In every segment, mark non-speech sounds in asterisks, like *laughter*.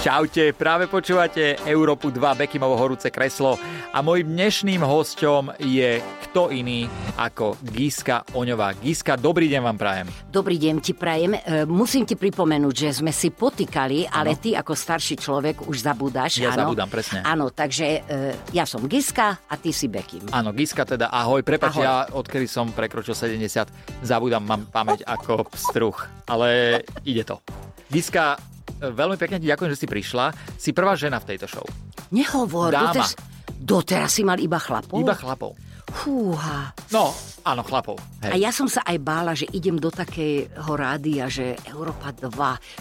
Čaute, práve počúvate Európu 2 Bekimovo horúce kreslo a môjim dnešným hosťom je kto iný ako Giska Oňová. Giska, dobrý deň vám prajem. Dobrý deň ti prajem. E, musím ti pripomenúť, že sme si potýkali, ale ano. ty ako starší človek už zabúdaš. Ja áno. zabúdam, presne. Áno, takže e, ja som Giska a ty si Bekim. Áno, Giska teda ahoj. Prepač, ahoj. ja odkedy som prekročil 70, zabúdam, mám pamäť *laughs* ako pstruh, ale ide to. Giska, veľmi pekne ti ďakujem, že si prišla. Si prvá žena v tejto show. Nehovor, Dáma. doteraz, doteraz si mal iba chlapov? Iba chlapov. Fúha. No, áno, chlapov. A ja som sa aj bála, že idem do takého rádia, že Európa 2,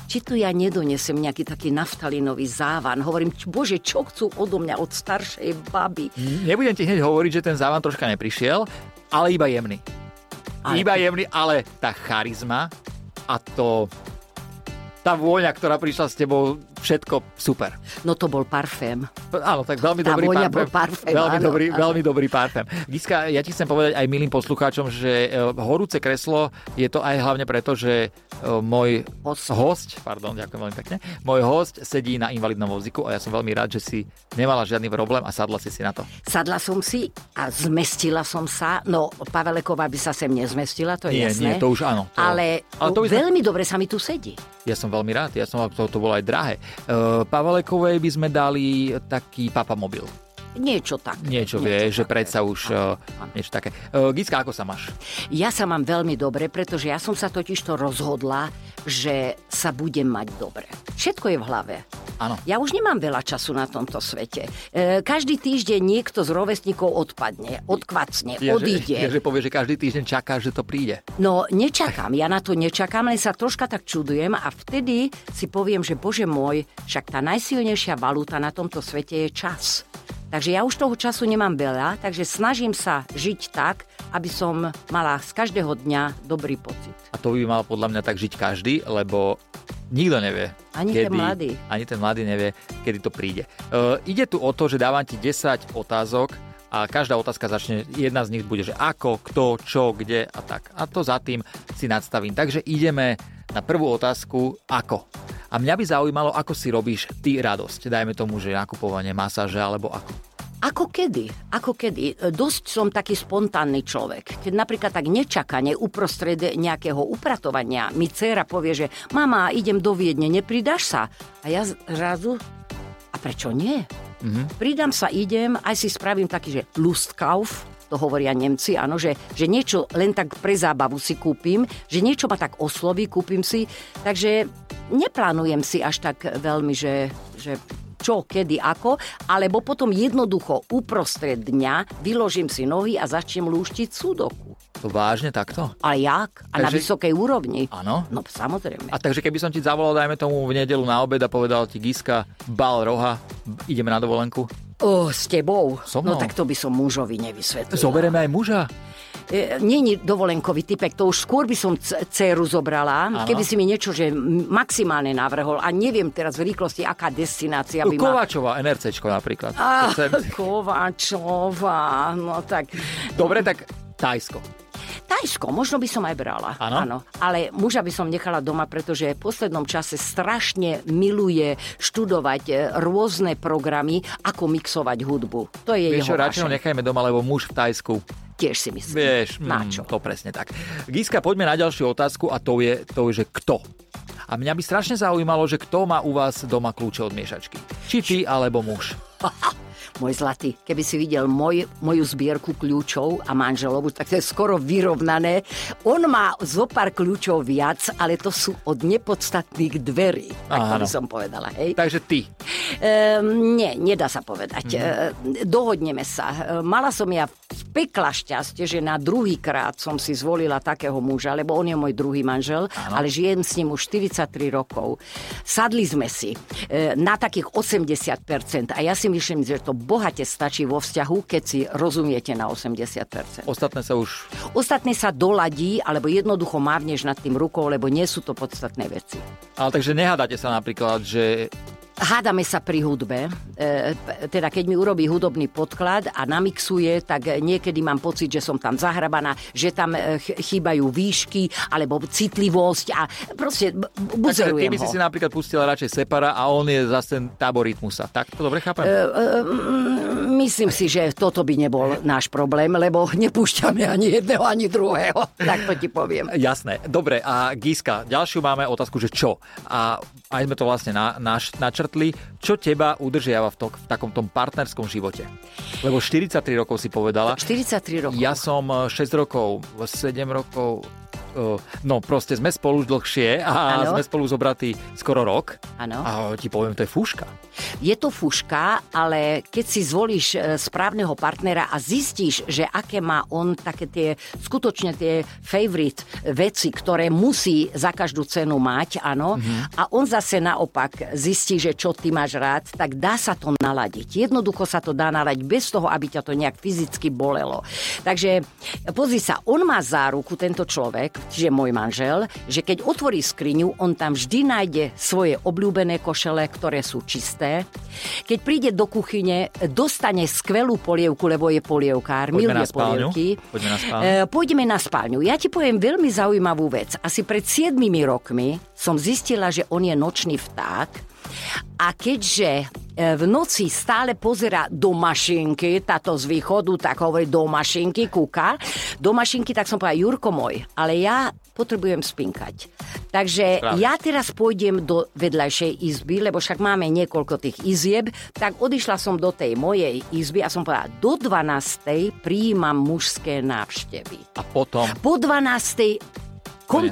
či tu ja nedonesem nejaký taký naftalinový závan. Hovorím, bože, čo chcú odo mňa od staršej baby? Nebudem ti hneď hovoriť, že ten závan troška neprišiel, ale iba jemný. Ale- Iba jemný, ale tá charizma a to... Tá vôňa, ktorá prišla s tebou, všetko super. No to bol parfém. Áno, tak veľmi Tá dobrý parfém. bol parfém, veľmi, áno, dobrý, áno. veľmi dobrý parfém. Giska, ja ti chcem povedať aj milým poslucháčom, že e, horúce kreslo je to aj hlavne preto, že e, môj Host. host, pardon, ďakujem veľmi pekne, môj host sedí na invalidnom vozíku a ja som veľmi rád, že si nemala žiadny problém a sadla si si na to. Sadla som si a zmestila som sa. No, Paveleková by sa sem nezmestila, to je Nie, jasné. nie, to už áno. To, Ale, ale to by sme, veľmi dobre sa mi tu sedí. Ja som veľmi rád, ja som, to, to bolo aj drahé. Uh, Pavelekovej by sme dali taký papamobil. Niečo tak. Niečo vie, že predsa už uh, niečo také. Uh, Gicka, ako sa máš? Ja sa mám veľmi dobre, pretože ja som sa totiž to rozhodla, že sa budem mať dobre. Všetko je v hlave. Áno. Ja už nemám veľa času na tomto svete. E, každý týždeň niekto z rovesníkov odpadne, odkvacne, Ja, odíde. Že, ja, že povie, že každý týždeň čaká, že to príde. No, nečakám, ja na to nečakám, len sa troška tak čudujem a vtedy si poviem, že bože môj, však tá najsilnejšia valúta na tomto svete je čas. Takže ja už toho času nemám veľa, takže snažím sa žiť tak, aby som mala z každého dňa dobrý pocit. A to by mal podľa mňa tak žiť každý, lebo nikto nevie. Ani kedy, ten mladý. Ani ten mladý nevie, kedy to príde. Uh, ide tu o to, že dávam ti 10 otázok a každá otázka začne, jedna z nich bude, že ako, kto, čo, kde a tak. A to za tým si nadstavím. Takže ideme na prvú otázku, ako. A mňa by zaujímalo, ako si robíš ty radosť. Dajme tomu, že nakupovanie, masáže alebo ako. Ako kedy? Ako kedy? E, Dosť som taký spontánny človek. Keď napríklad tak nečakane uprostred nejakého upratovania mi dcéra povie, že mama, idem do Viedne, nepridaš sa? A ja zrazu, a prečo nie? Mhm. Pridám sa, idem, aj si spravím taký, že Lustkauf, to hovoria Nemci, áno, že, že niečo len tak pre zábavu si kúpim, že niečo ma tak osloví, kúpim si, takže neplánujem si až tak veľmi, že, že čo, kedy, ako, alebo potom jednoducho uprostred dňa vyložím si nohy a začnem lúštiť sudoku. To vážne takto? Ale jak? A na Takže- vysokej úrovni? Áno. No samozrejme. A takže keby som ti zavolal, dajme tomu v nedelu na obed a povedal ti Giska, bal roha, ideme na dovolenku. O, s tebou? So no mnou. tak to by som mužovi nevysvetlil. Zoberieme aj muža. E, Není dovolenkový typek, to už skôr by som dceru zobrala, Áno. keby si mi niečo, že maximálne navrhol a neviem teraz v rýchlosti, aká destinácia by ma... Kováčová, NRCčko napríklad. Ah, Kovačová, no tak... Dobre, tak Tajsko. Tajsko, možno by som aj brala. Áno? Ale muža by som nechala doma, pretože v poslednom čase strašne miluje študovať e, rôzne programy, ako mixovať hudbu. To je Vieš čo, jeho radšej ho nechajme doma, lebo muž v Tajsku. Tiež si myslím. Vieš, Na mm, čo? to presne tak. Giska, poďme na ďalšiu otázku a to je, to je, že kto? A mňa by strašne zaujímalo, že kto má u vás doma kľúče od miešačky. Či ty, alebo muž. *laughs* Môj zlatý, keby si videl môj, moju zbierku kľúčov a manželovu, tak to je skoro vyrovnané. On má zo pár kľúčov viac, ale to sú od nepodstatných dverí. Tak by som povedala, hej. Takže ty. Ehm, nie, nedá sa povedať. Ehm, dohodneme sa. Ehm, mala som ja z pekla šťastie, že na druhý krát som si zvolila takého muža, lebo on je môj druhý manžel, ale žijem s ním už 43 rokov. Sadli sme si e, na takých 80% a ja si myslím, že to bohate stačí vo vzťahu, keď si rozumiete na 80%. Ostatné sa už... Ostatné sa doladí, alebo jednoducho mávneš nad tým rukou, lebo nie sú to podstatné veci. Ale takže nehádate sa napríklad, že hádame sa pri hudbe. E, teda keď mi urobí hudobný podklad a namixuje, tak niekedy mám pocit, že som tam zahrabaná, že tam e, chýbajú výšky alebo citlivosť a proste buzerujem Ty by si si napríklad pustila radšej Separa a on je zase ten tábor rytmusa. Tak to dobre chápem? E, e, myslím si, že toto by nebol náš problém, lebo nepúšťame ani jedného, ani druhého. Tak to ti poviem. Jasné. Dobre, a Giska, ďalšiu máme otázku, že čo? A aj sme to vlastne na, na, načrtli. Čo teba udržiava v, to, v takom tom partnerskom živote? Lebo 43 rokov si povedala. 43 rokov. Ja som 6 eh, rokov, 7 rokov, no proste sme spolu dlhšie a ano. sme spolu zobratí skoro rok. Ano. A ti poviem, to je fúška. Je to fúška, ale keď si zvolíš e, správneho partnera a zistíš, že aké má on také tie, skutočne tie favorite veci, ktoré musí za každú cenu mať, áno, mm-hmm. a on zase naopak zistí, že čo ty máš rád, tak dá sa to naladiť. Jednoducho sa to dá naladiť bez toho, aby ťa to nejak fyzicky bolelo. Takže pozri sa, on má záruku, tento človek, čiže môj manžel, že keď otvorí skriňu, on tam vždy nájde svoje obľúbené košele, ktoré sú čisté. Keď príde do kuchyne, dostane skvelú polievku, lebo je polievkár, miluje polievky. Poďme na spálňu. E, pôjdeme na spálňu. Ja ti poviem veľmi zaujímavú vec. Asi pred 7 rokmi som zistila, že on je nočný vták a keďže e, v noci stále pozera do mašinky, táto z východu, tak hovorí do mašinky, kúka, do mašinky, tak som povedala, Jurko môj, ale ja potrebujem spinkať. Takže Správne. ja teraz pôjdem do vedľajšej izby, lebo však máme niekoľko tých izieb, tak odišla som do tej mojej izby a som povedala, do 12. prijímam mužské návštevy. A potom? Po 12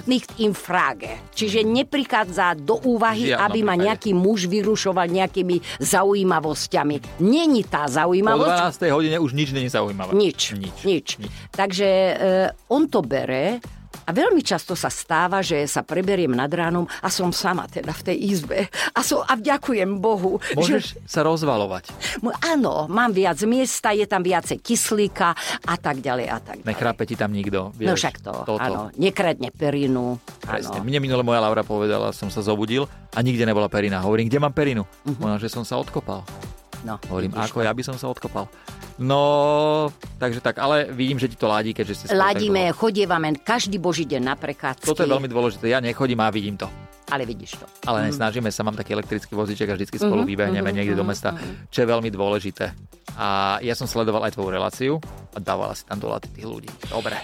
nicht in Frage. Čiže neprichádza do úvahy, Žiadno aby ma nejaký muž vyrušoval nejakými zaujímavosťami. Není tá zaujímavosť. Po 12. hodine už nič není zaujímavé. Nič. Nič. nič. nič. Takže uh, on to bere a veľmi často sa stáva, že sa preberiem nad ránom a som sama teda v tej izbe. A, som, a vďakujem Bohu. Môžeš že... sa rozvalovať. Áno, mám viac miesta, je tam viacej kyslíka a tak ďalej a tak ďalej. Nechrápe ti tam nikto. Vieš, no však to, toto. áno. Nekradne perinu. Presne. Mne minule moja Laura povedala, som sa zobudil a nikde nebola perina. Hovorím, kde mám perinu? Uh-huh. Ona, že som sa odkopal. No, Hovorím, ako to. ja by som sa odkopal. No, takže tak, ale vidím, že ti to ladí, keďže ste Ladíme, chodievame každý boží deň na prechádzky. Toto je veľmi dôležité, ja nechodím a vidím to. Ale vidíš to. Ale mm. snažíme sa, mám taký elektrický voziček a vždycky spolu mm-hmm, vybehneme mm-hmm, niekde do mhm, mesta, mm-hmm. čo je veľmi dôležité. A ja som sledoval aj tvoju reláciu a dávala si tam dole tých ľudí. Dobre.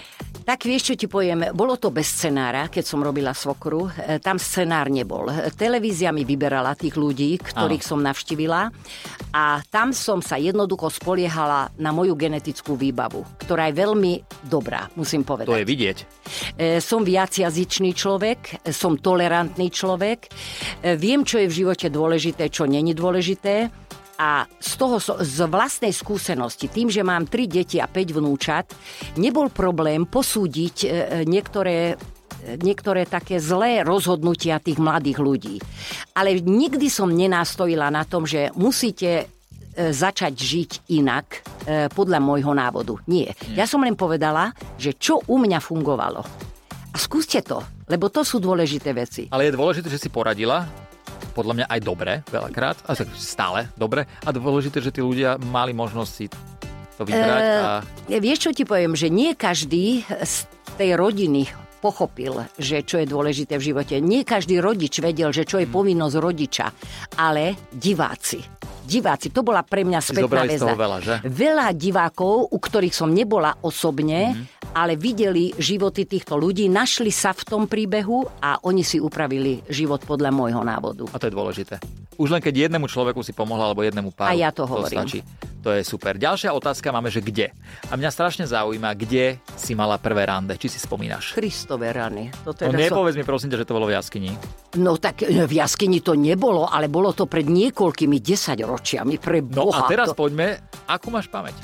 Tak vieš, čo ti poviem, bolo to bez scenára, keď som robila svokru. E, tam scenár nebol. Televízia mi vyberala tých ľudí, ktorých Áno. som navštívila a tam som sa jednoducho spoliehala na moju genetickú výbavu, ktorá je veľmi dobrá, musím povedať. To je vidieť. E, som viacjazyčný človek, som tolerantný človek, e, viem, čo je v živote dôležité, čo není dôležité a z toho, z vlastnej skúsenosti, tým, že mám 3 deti a 5 vnúčat, nebol problém posúdiť e, niektoré niektoré také zlé rozhodnutia tých mladých ľudí. Ale nikdy som nenástojila na tom, že musíte e, začať žiť inak e, podľa môjho návodu. Nie. Ja som len povedala, že čo u mňa fungovalo. A skúste to, lebo to sú dôležité veci. Ale je dôležité, že si poradila podľa mňa aj dobre, veľakrát, a stále dobre. A dôležité, že tí ľudia mali možnosť si to vybrať. A... E, vieš, čo ti poviem, že nie každý z tej rodiny pochopil, že čo je dôležité v živote. Nie každý rodič vedel, že čo je hmm. povinnosť rodiča, ale diváci. Diváci, to bola pre mňa spätná väzba. Veľa, že? veľa divákov, u ktorých som nebola osobne, mm-hmm ale videli životy týchto ľudí, našli sa v tom príbehu a oni si upravili život podľa môjho návodu. A to je dôležité. Už len keď jednému človeku si pomohla, alebo jednému páru. A ja to hovorím. To stačí. To je super. Ďalšia otázka máme, že kde. A mňa strašne zaujíma, kde si mala prvé rande. Či si spomínaš? Kristové rany. To teda no nepovedz so... mi prosím ťa, že to bolo v jaskyni. No tak e, v jaskyni to nebolo, ale bolo to pred niekoľkými desaťročiami. Pre Boha. No a teraz to... poďme, akú máš pamäť?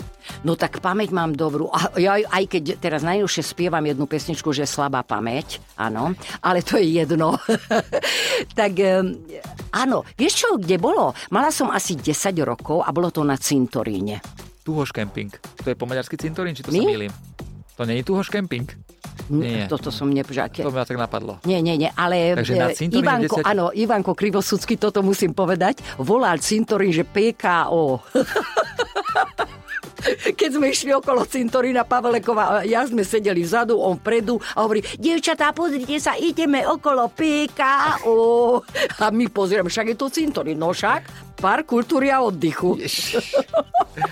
No tak pamäť mám dobrú. A ja aj keď teraz najnovšie spievam jednu pesničku, že slabá pamäť, áno, ale to je jedno. *laughs* tak áno, vieš čo, kde bolo? Mala som asi 10 rokov a bolo to na cintoríne. Tuhoš kemping. To je po maďarsky cintorín, či to My? sa milím? To není Tuhoš kemping? Nie. Toto som nepožal. To ma tak napadlo. Nie, nie, nie, ale Takže na e, Ivanko, 10 áno, Ivanko Krivosudský, toto musím povedať, volal cintorín, že PKO. *laughs* Keď sme išli okolo cintorína Pavlekova, ja sme sedeli vzadu, on vpredu a hovorí, dievčatá, pozrite sa, ideme okolo PKO. A my pozrieme, však je to cintorín, no však, Park kultúry a oddychu.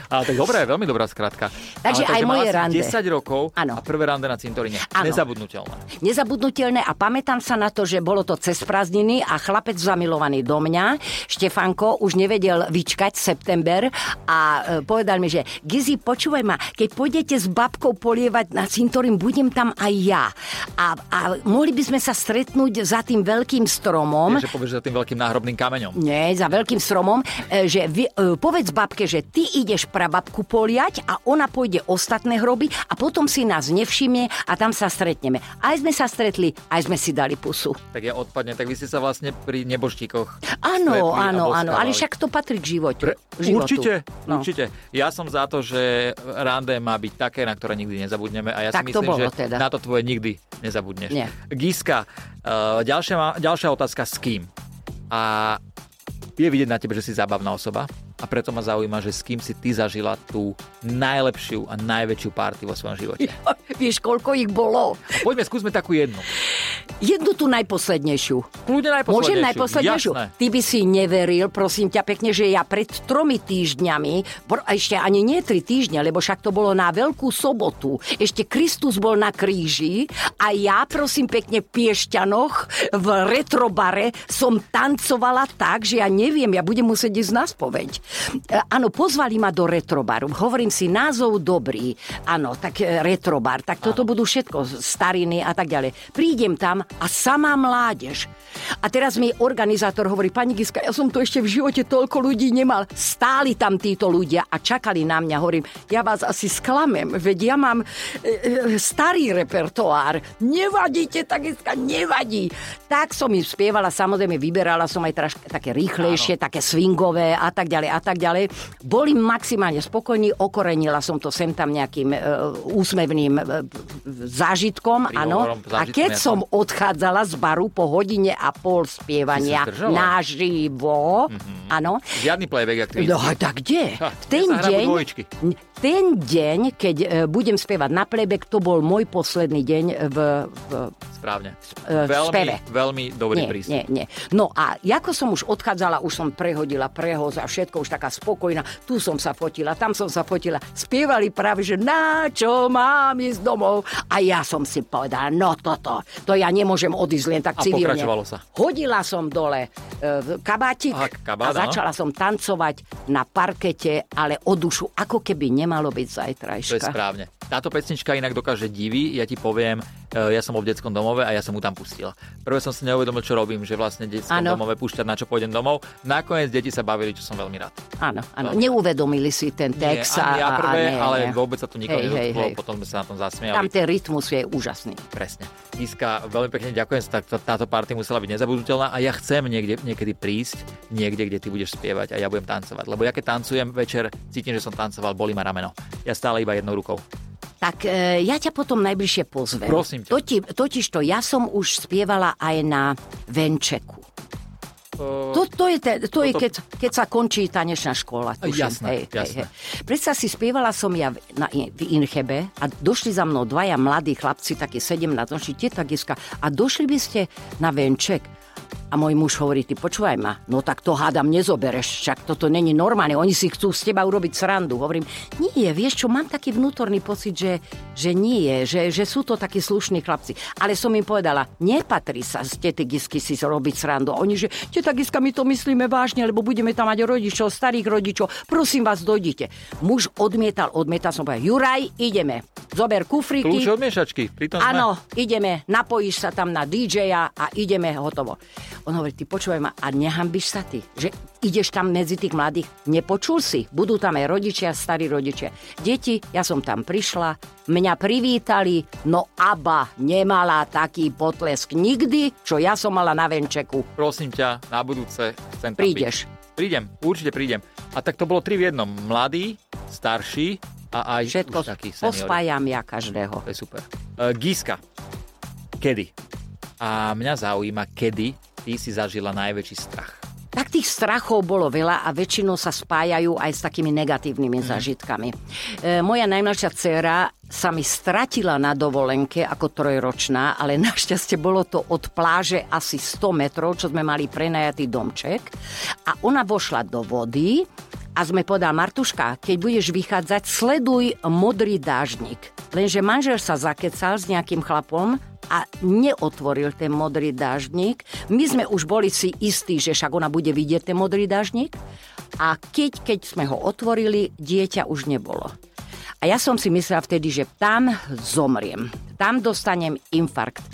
Ale tak dobré, veľmi dobrá skratka. Takže Ale, aj moje rande. 10 rokov Áno. a prvé rande na cintoríne. Áno. Nezabudnutelné. Nezabudnutelné a pamätám sa na to, že bolo to cez prázdniny a chlapec zamilovaný do mňa, Štefanko, už nevedel vyčkať september a e, povedal mi, že Gizi, počúvaj ma, keď pôjdete s babkou polievať na cintorín, budem tam aj ja. A, a mohli by sme sa stretnúť za tým veľkým stromom. Je, že povieš za tým veľkým náhrobným kameňom. Nie, za veľkým stromom, e, že vy, e, povedz babke, že ty ideš prababku poliať a ona pôjde ostatné hroby a potom si nás nevšimne a tam sa stretneme. Aj sme sa stretli, aj sme si dali pusu. Tak ja odpadne, tak vy ste sa vlastne pri neboštíkoch Áno, áno, áno, ale však to patrí k životu. Pre, životu. určite, No. určite. Ja som za to, že rande má byť také, na ktoré nikdy nezabudneme a ja Tak si myslím, že teda. na to tvoje nikdy nezabudneš. Nie. Giska, uh, ďalšia, ďalšia otázka s kým? A je vidieť na tebe, že si zábavná osoba a preto ma zaujíma, že s kým si ty zažila tú najlepšiu a najväčšiu party vo svojom živote. Vieš, koľko ich bolo? Poďme, skúsme takú jednu. Jednu tú najposlednejšiu. Kľudne najposlednejšiu. Môžem najposlednejšiu? Jasné. Ty by si neveril, prosím ťa pekne, že ja pred tromi týždňami, a ešte ani nie tri týždne, lebo však to bolo na Veľkú sobotu, ešte Kristus bol na kríži a ja, prosím pekne, v Piešťanoch v retrobare som tancovala tak, že ja neviem, ja budem musieť ísť na spoveď. E, Áno, pozvali ma do retrobaru. Hovorím si, názov dobrý. Áno, tak e, retrobar. Tak toto budú všetko stariny a tak ďalej. Prídem tam a samá mládež. A teraz mi organizátor hovorí, pani Giska, ja som tu ešte v živote toľko ľudí nemal. Stáli tam títo ľudia a čakali na mňa. Hovorím, ja vás asi sklamem, veď ja mám e, e, starý repertoár. Nevadíte, tak Giska, nevadí. Tak som im spievala, samozrejme vyberala som aj traž, také rýchlejšie, také swingové a tak ďalej a tak ďalej. Boli maximálne spokojní, okorenila som to sem tam nejakým e, úsmevným e, zážitkom, áno. A keď jasné. som odchádzala z baru po hodine a pol spievania naživo, áno, Žiadny playback, ak ty No tak kde? Ha, V ten ja deň, ten deň, keď e, budem spievať na playback, to bol môj posledný deň v, v Správne. E, veľmi, speve. veľmi dobrý nie, prístup. nie, nie. No a ako som už odchádzala, už som prehodila prehoz a všetko už taká spokojná. Tu som sa fotila, tam som sa fotila. Spievali práve, že na čo mám ísť domov. A ja som si povedala, no toto, to ja nemôžem odísť len tak A civilne. pokračovalo sa. Hodila som dole e, kabátik Aha, kabát, a začala som tancovať na parkete, ale o dušu, ako keby nemalo byť To je zajtrajška. správne. Táto pesnička inak dokáže divy, ja ti poviem, ja som bol v detskom domove a ja som mu tam pustil. Prvé som si neuvedomil, čo robím, že vlastne v detskom Áno. domove púšťať, na čo pôjdem domov. Nakoniec deti sa bavili, čo som veľmi rád. Áno, áno. Neuvedomili si ten text. Nie, ani ja a- a prvé, nie, ale nie. vôbec sa to nikomu nedotklo, potom sme sa na tom zasmiali. Tam ten rytmus je úžasný. Presne. Iska, veľmi pekne ďakujem, tá, tá, táto party musela byť nezabudnutelná a ja chcem niekde, niekedy prísť, niekde, kde ty budeš spievať a ja budem tancovať. Lebo ja keď tancujem večer, cítim, že som tancoval, bolí ma rameno. Ja stále iba jednou rukou. Tak e, ja ťa potom najbližšie pozvem. Prosím ťa. Toti, totiž to, ja som už spievala aj na Venčeku. Uh, To, to je, te, to je keď, keď sa končí tanečná škola. Tuším. Jasné, hej, jasné. Hej, hej. Predsa si spievala som ja v, na, v Inchebe a došli za mnou dvaja mladí chlapci, takí 17 roční, teta Giska, a došli by ste na Venček. A môj muž hovorí, ty počúvaj ma, no tak to hádam nezobereš, však toto není normálne, oni si chcú z teba urobiť srandu. Hovorím, nie, vieš čo, mám taký vnútorný pocit, že, že nie, že, že sú to takí slušní chlapci. Ale som im povedala, nepatrí sa z tety Gisky si robiť srandu. A oni, že teta Giska, my to myslíme vážne, lebo budeme tam mať rodičov, starých rodičov, prosím vás, dojdite. Muž odmietal, odmietal, som povedal, Juraj, ideme, zober kufriky. Kľúče od miešačky. Pritom Áno, ideme, napojíš sa tam na DJ-a a ideme, hotovo. On hovorí, ty počúvaj ma, a nehambíš sa ty, že ideš tam medzi tých mladých, nepočul si, budú tam aj rodičia, starí rodičia. Deti, ja som tam prišla, mňa privítali, no Aba nemala taký potlesk nikdy, čo ja som mala na venčeku. Prosím ťa, na budúce chcem tam Prídeš. byť. Prídem, určite prídem. A tak to bolo tri v jednom. Mladý, starší a aj Všetko už taký senior. pospájam ja každého. To je super. Uh, Giska, kedy. A mňa zaujíma, kedy ty si zažila najväčší strach. Tak tých strachov bolo veľa a väčšinou sa spájajú aj s takými negatívnymi zážitkami. E, moja najmladšia dcéra sa mi stratila na dovolenke ako trojročná, ale *laughs* našťastie bolo to od pláže asi 100 metrov, čo sme mali prenajatý domček. A ona vošla do vody a sme povedali, Martuška, keď budeš vychádzať, sleduj modrý dážnik. Lenže manžel sa zakecal s nejakým chlapom a neotvoril ten modrý dážnik. My sme už boli si istí, že však ona bude vidieť ten modrý dážnik. A keď, keď sme ho otvorili, dieťa už nebolo. A ja som si myslela vtedy, že tam zomriem. Tam dostanem infarkt.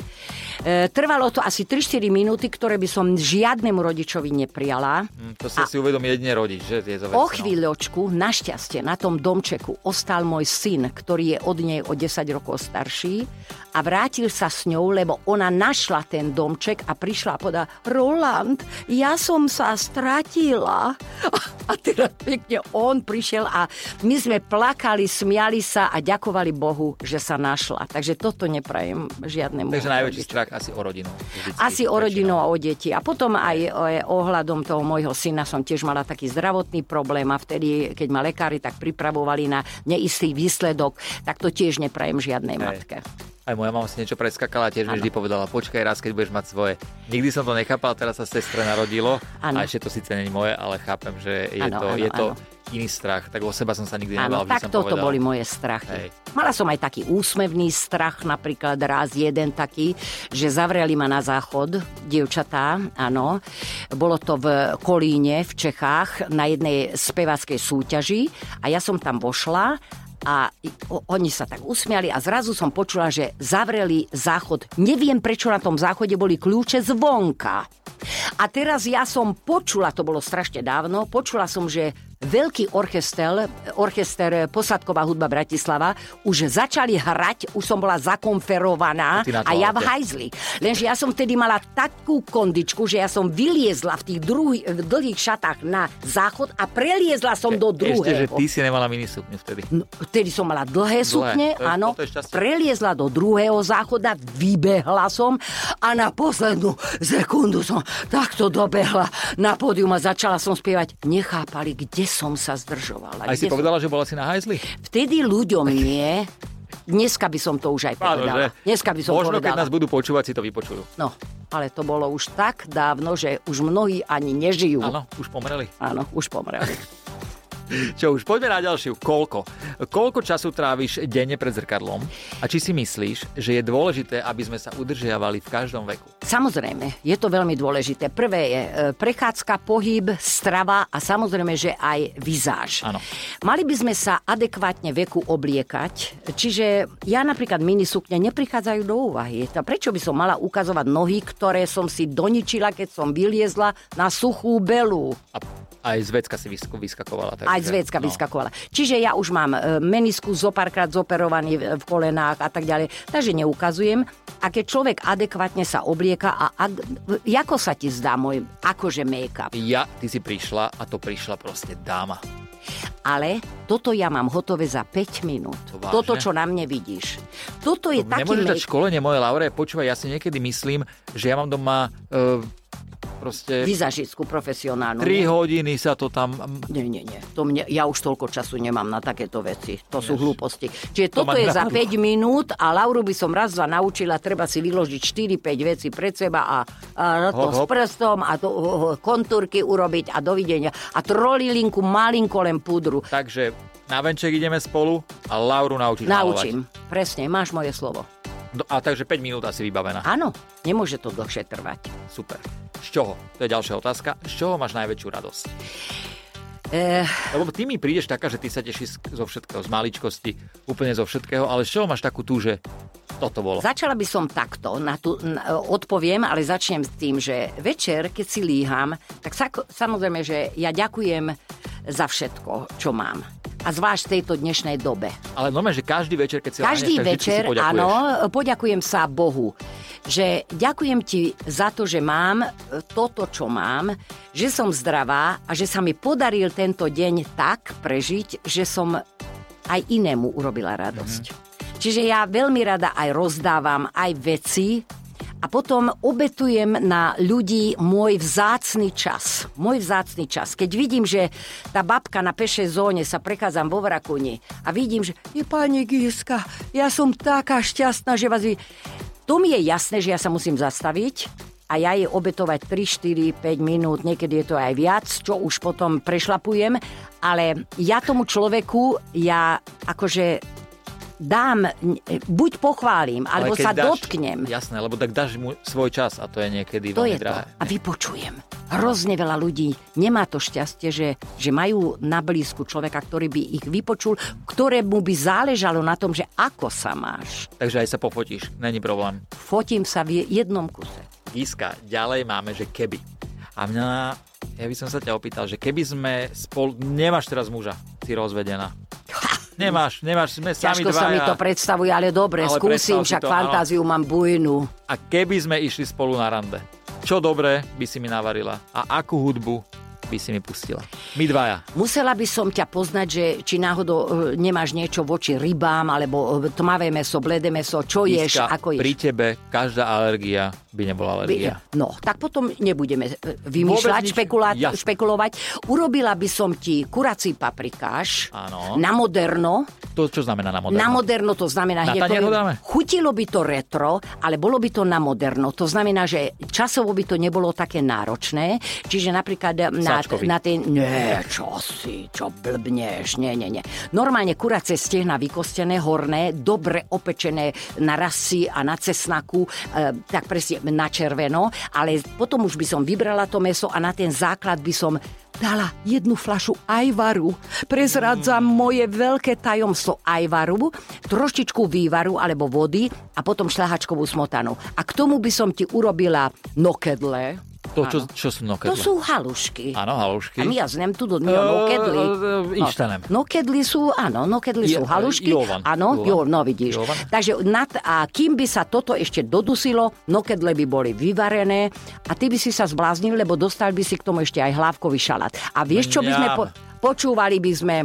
E, trvalo to asi 3-4 minúty, ktoré by som žiadnemu rodičovi neprijala. Mm, to sa a si uvedomí jedine rodič, že tieto veci, O no. chvíľočku, našťastie, na tom domčeku ostal môj syn, ktorý je od nej o 10 rokov starší a vrátil sa s ňou, lebo ona našla ten domček a prišla a povedala, Roland, ja som sa stratila. *laughs* A teda pekne on prišiel a my sme plakali, smiali sa a ďakovali Bohu, že sa našla. Takže toto neprajem žiadnemu. Takže najväčší strach asi o rodinu. Vždycky, asi o rodinu a o deti. A potom aj ohľadom toho môjho syna som tiež mala taký zdravotný problém a vtedy, keď ma lekári tak pripravovali na neistý výsledok, tak to tiež neprajem žiadnej Hej. matke. Aj moja mama si niečo preskakala, tiež mi vždy povedala, počkaj raz, keď budeš mať svoje. Nikdy som to nechápal, teraz sa sestre narodilo. Ano. A ešte to síce není moje, ale chápem, že je ano, to, ano, je to iný strach. Tak o seba som sa nikdy nebal, tak toto boli moje strachy. Hej. Mala som aj taký úsmevný strach, napríklad raz jeden taký, že zavreli ma na záchod, dievčatá, áno. Bolo to v Kolíne v Čechách na jednej spevackej súťaži a ja som tam vošla a oni sa tak usmiali a zrazu som počula, že zavreli záchod. Neviem, prečo na tom záchode boli kľúče zvonka. A teraz ja som počula, to bolo strašne dávno, počula som, že veľký orchester, orchester Posadková hudba Bratislava, už začali hrať, už som bola zakonferovaná a ja v hajzli. Lenže ja som vtedy mala takú kondičku, že ja som vyliezla v tých druhý, v dlhých šatách na záchod a preliezla som e, do druhého. Ešte, že ty si nemala minisukňu vtedy. No, vtedy som mala dlhé, dlhé. sukne, to je, áno. To je preliezla do druhého záchoda, vybehla som a na poslednú sekundu som takto dobehla na pódium a začala som spievať. Nechápali, kde som sa zdržovala. Aj si povedala, som... že bola si na hajzli? Vtedy ľuďom nie. Dneska by som to už aj povedala. Áno, Dneska by som Možno, povedala. keď nás budú počúvať, si to vypočujú. No, ale to bolo už tak dávno, že už mnohí ani nežijú. Áno, už pomreli. Áno, už pomreli. Čo už, poďme na ďalšiu. Koľko? Koľko času tráviš denne pred zrkadlom? A či si myslíš, že je dôležité, aby sme sa udržiavali v každom veku? Samozrejme, je to veľmi dôležité. Prvé je e, prechádzka, pohyb, strava a samozrejme, že aj vizáž. Ano. Mali by sme sa adekvátne veku obliekať, čiže ja napríklad minisukne neprichádzajú do úvahy. Prečo by som mala ukazovať nohy, ktoré som si doničila, keď som vyliezla na suchú belu? A aj z vecka si vyskakovala. Takže, aj z vecka no. vyskakovala. Čiže ja už mám e, menisku zo párkrát zoperovaný v kolenách a tak ďalej, takže neukazujem. A keď človek adekvátne sa oblieka a ak, ako sa ti zdá môj akože make-up? Ja, ty si prišla a to prišla proste dáma. Ale toto ja mám hotové za 5 minút. To toto, čo na mne vidíš. Toto je to taký... Nemôžeš dať školenie moje Laure, počúvaj, ja si niekedy myslím, že ja mám doma... Uh, proste... Vyzažistku profesionálnu. 3 nie? hodiny sa to tam... Nie, nie, nie. To mne, ja už toľko času nemám na takéto veci. To Jež. sú hlúposti. Čiže to toto je za 5 minút a Lauru by som raz dva naučila, treba si vyložiť 4-5 veci pred seba a, a to hop, hop. s prstom a to, kontúrky urobiť a dovidenia. A trolilinku malinko len pudru. Takže na venček ideme spolu a Lauru naučiť Naučím, malovať. presne, máš moje slovo. A takže 5 minút asi vybavená. Áno, nemôže to dlhšie trvať. Super. Z čoho? To je ďalšia otázka. Z čoho máš najväčšiu radosť? Eh... Lebo ty mi prídeš taká, že ty sa tešíš zo všetkého, z maličkosti, úplne zo všetkého, ale z čoho máš takú tú, že toto bolo? Začala by som takto, na tú, na, odpoviem, ale začnem s tým, že večer, keď si líham, tak sa, samozrejme, že ja ďakujem za všetko, čo mám a zvlášť v tejto dnešnej dobe. Ale normálne, že každý večer, keď si Každý láhneš, večer, si áno, poďakujem sa Bohu. Že ďakujem ti za to, že mám toto, čo mám, že som zdravá a že sa mi podaril tento deň tak prežiť, že som aj inému urobila radosť. Mm-hmm. Čiže ja veľmi rada aj rozdávam aj veci, a potom obetujem na ľudí môj vzácny čas. Môj vzácny čas. Keď vidím, že tá babka na pešej zóne sa prechádzam vo Vrakuni a vidím, že je pani Giska, ja som taká šťastná, že vás... Vy... To mi je jasné, že ja sa musím zastaviť a ja jej obetovať 3, 4, 5 minút, niekedy je to aj viac, čo už potom prešlapujem, ale ja tomu človeku, ja akože dám, buď pochválim, alebo sa dáš, dotknem. Jasné, lebo tak dáš mu svoj čas a to je niekedy to veľmi je drahé. To. A vypočujem. Hrozne veľa ľudí nemá to šťastie, že, že majú na blízku človeka, ktorý by ich vypočul, ktorému by záležalo na tom, že ako sa máš. Takže aj sa pofotíš, není problém. Fotím sa v jednom kuse. Iska, ďalej máme, že keby. A mňa, ja by som sa ťa opýtal, že keby sme spolu... Nemáš teraz muža, si rozvedená. Nemáš, nemáš, sme sami Ťažko dvaja. sa mi to predstavuje, ale dobre, Ale skúsim, však to, fantáziu mám bujnú. A keby sme išli spolu na rande, čo dobré by si mi navarila? A akú hudbu by si mi pustila? My dvaja. Musela by som ťa poznať, že či náhodou e, nemáš niečo voči rybám, alebo e, tmavé meso, bledé meso, čo ješ, Iska, ako ješ. pri tebe každá alergia by nebola alergia. No, tak potom nebudeme e, vymýšľať, špekulá- špekulovať. Urobila by som ti kurací paprikáš Áno. na moderno. To čo znamená na moderno? Na moderno to znamená... Na hneď dáme? Chutilo by to retro, ale bolo by to na moderno. To znamená, že časovo by to nebolo také náročné. Čiže napríklad na, Sáčkovi. na ten... Nie, čo si, čo blbneš, nie, nie, nie. Normálne kuracie stehna vykostené, horné, dobre opečené na rasy a na cesnaku, e, tak presne na červeno, ale potom už by som vybrala to meso a na ten základ by som dala jednu flašu ajvaru. Prezradzam moje veľké tajomstvo ajvaru, trošičku vývaru alebo vody a potom šľahačkovú smotanu. A k tomu by som ti urobila nokedle. To, čo, čo sú To nokedle? sú halušky. Áno, halušky. A my ja znam tu do mio nokedli. E, e, Istenem. No, nokedli sú, áno, nokedli sú halušky. Jovan. Áno, Jovan. jo, no vidíš. Jovan. Takže nad, a kým by sa toto ešte dodusilo, nokedle by boli vyvarené a ty by si sa zbláznil, lebo dostal by si k tomu ešte aj hlávkový šalát. A vieš, čo by sme po, počúvali by sme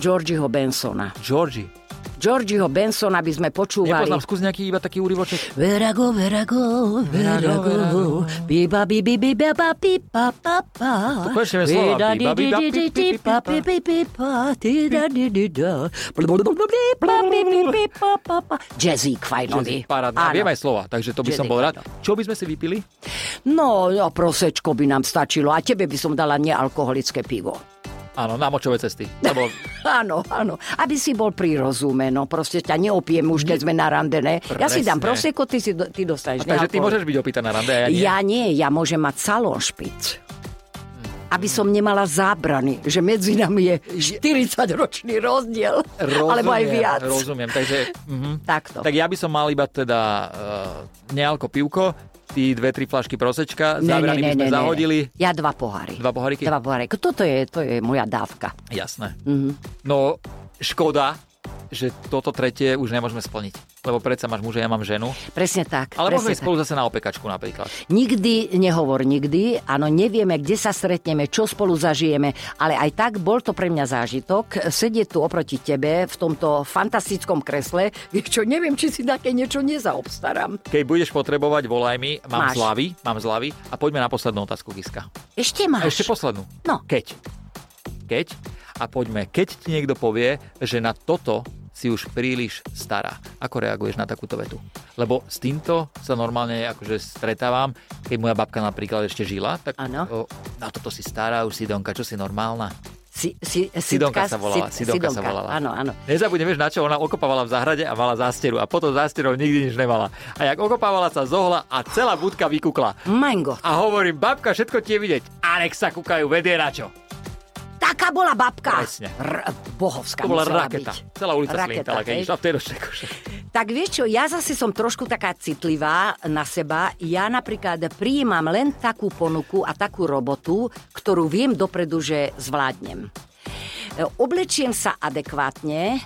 Georgieho Bensona. Georgie. Georgieho Bensona by sme počúvali. Nepoznám, skús nejaký iba taký úryvoček. Verago, verago, verago, biba, bibi, biba, ba, biba. To konečne vie slova. Biba, biba, pa, pa. Jazzík fajnový. Parádne. Viem aj slova, takže to by som bol rád. Čo by sme si vypili? No, no, prosečko by nám stačilo. A tebe by som dala nealkoholické pivo. Áno, na močové cesty. Lebo *laughs* Áno, áno. Aby si bol pri rozume, no proste ťa neopiem už, keď sme na rande, ne? Ja si dám proseko, ty, si, ty dostaneš takže ty môžeš byť opýta na rande, a ja nie. Ja nie, ja môžem mať salón špic. Aby som nemala zábrany, že medzi nami je 40-ročný rozdiel. Rozumiem, alebo aj viac. Rozumiem, takže... Mhm. Takto. Tak ja by som mal iba teda uh, nealko pivko, tí dve, tri flašky prosečka, zábrany by sme zahodili. Ja dva poháry. Dva poháriky? Dva poháriky. Toto je, to je moja dávka. Jasné. Mhm. No, škoda, že toto tretie už nemôžeme splniť. Lebo predsa máš muža, ja mám ženu. Presne tak. Ale môžeme spolu zase na opekačku napríklad. Nikdy nehovor nikdy, áno, nevieme, kde sa stretneme, čo spolu zažijeme, ale aj tak bol to pre mňa zážitok sedieť tu oproti tebe v tomto fantastickom kresle. *laughs* Čo, neviem, či si také niečo nezaobstarám. Keď budeš potrebovať, volaj mi. Mám Máš. zľavy, mám zľavy. A poďme na poslednú otázku, Giska. Ešte A máš. ešte poslednú. No. Keď. Keď. A poďme. Keď ti niekto povie, že na toto si už príliš stará. Ako reaguješ na takúto vetu? Lebo s týmto sa normálne akože stretávam, keď moja babka napríklad ešte žila, tak Áno. o, na toto si stará, už si Donka, čo si normálna? Si, si, Sidonka sa volala, Sid- Sidonka sa volala. Áno, áno. Nezabudne, vieš na čo? Ona okopávala v záhrade a mala zásteru a potom zásterou nikdy nič nemala. A jak okopávala sa zohla a celá budka vykukla. Mango. A hovorím, babka, všetko ti je vidieť. A nech sa kúkajú, vedie na čo. Taká bola babka. Presne. R- bohovská To bola raketa. Byť. Celá ulica Raketa, slintala, keď hej? išla v tej ročnej koše. Tak vieš čo, ja zase som trošku taká citlivá na seba. Ja napríklad prijímam len takú ponuku a takú robotu, ktorú viem dopredu, že zvládnem. Oblečiem sa adekvátne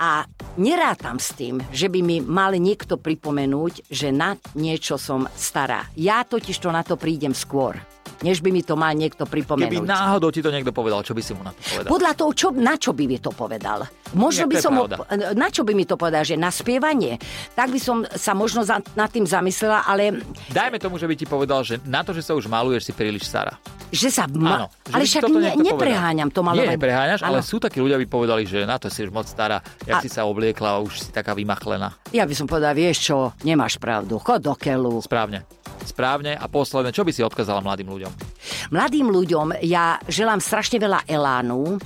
a nerátam s tým, že by mi mal niekto pripomenúť, že na niečo som stará. Ja totiž to na to prídem skôr. Než by mi to mal niekto pripomenúť. Keby náhodou ti to niekto povedal, čo by si mu na to povedal? Podľa toho, čo, na čo by mi to povedal. Možno Nie, by som mu, na čo by mi to povedal, že na spievanie. Tak by som sa možno za, nad tým zamyslela, ale Dajme tomu, že by ti povedal, že na to, že sa už maluješ, si príliš stará. že sa... Ma, Áno. že ale však ne, povedal. nepreháňam to Nie, malovanie. nepreháňaš, ale sú takí ľudia, by povedali, že na to si už moc stará, jak A- si sa obliekla a už si taká vymachlená. Ja by som povedala, vieš čo, nemáš pravdu, chod do keľu. Správne. Správne. A posledné, čo by si odkázala mladým ľuďom? Mladým ľuďom ja želám strašne veľa elánu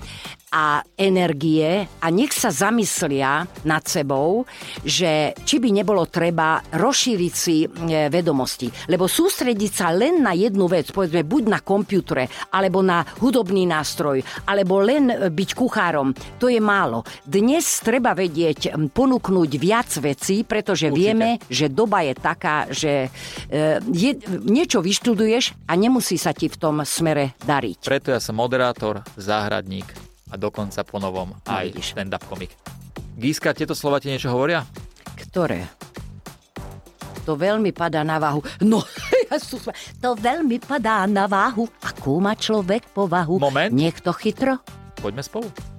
a energie a nech sa zamyslia nad sebou, že či by nebolo treba rozšíriť si e, vedomosti. Lebo sústrediť sa len na jednu vec, povedzme buď na kompútre, alebo na hudobný nástroj, alebo len e, byť kuchárom, to je málo. Dnes treba vedieť ponúknuť viac vecí, pretože Určite. vieme, že doba je taká, že e, je, niečo vyštuduješ a nemusí sa ti v tom smere dariť. Preto ja som moderátor, záhradník a dokonca po novom aj vidíš. stand-up komik. Gíska, tieto slova ti niečo hovoria? Ktoré? To veľmi padá na váhu. No, *laughs* to veľmi padá na váhu. Akú má človek povahu? Moment. Niekto chytro? Poďme spolu.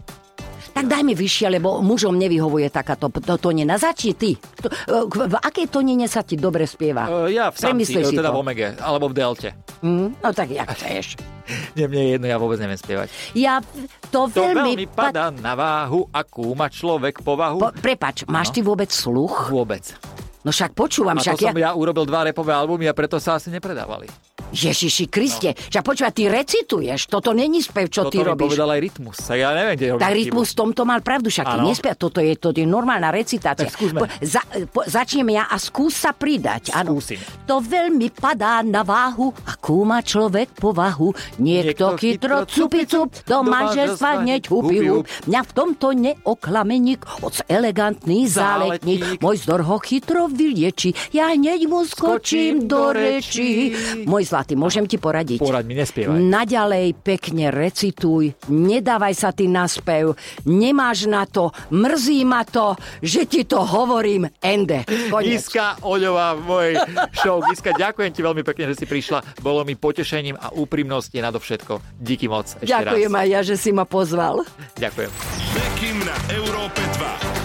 Tak daj mi vyššie, lebo mužom nevyhovuje takáto to, tonina. Začni ty. To, e, v, akej tonine sa ti dobre spieva? Uh, ja v samci, Premyslíš si teda to. v omege, alebo v delte. Mm, no tak jak chceš. *laughs* Nie, mne je jedno, ja vôbec neviem spievať. Ja to, To veľmi, veľmi padá na váhu, akú má človek povahu. Po, prepač, máš ty vôbec sluch? Vôbec. No však počúvam, A to však som ja... ja urobil dva repové albumy a preto sa asi nepredávali. Ježiši Kriste, no. však počúva, ty recituješ, toto není spev, čo Toto ty robíš. povedal aj rytmus. Tak ja neviem, kde robím Tak rytmus v tomto mal pravdu, však nespia, toto je, to je normálna recitácia. Tak skúsme. Po, za, po, začneme ja a skús sa pridať. Skúsim. To veľmi padá na váhu, akú má človek povahu. Niekto Niekto chytro chytro cupi cup, do manželstva hneď hupi hupi hup. hup. Mňa v tomto neoklameník, oc elegantný záletník. Môj zdor ho chytro vylieči, ja hneď mu skočím do reči. Môj zlatý, môžem ti poradiť? Poraď mi, nespievaj. Naďalej pekne recituj, nedávaj sa ty na spev, nemáš na to, mrzí ma to, že ti to hovorím, ende. Koniec. Giska Oľová v mojej show. Giska, ďakujem ti veľmi pekne, že si prišla. Bolo mi potešením a úprimnosť je nadovšetko. Díky moc ešte Ďakujem raz. aj ja, že si ma pozval. Ďakujem. Bekim na Európe 2.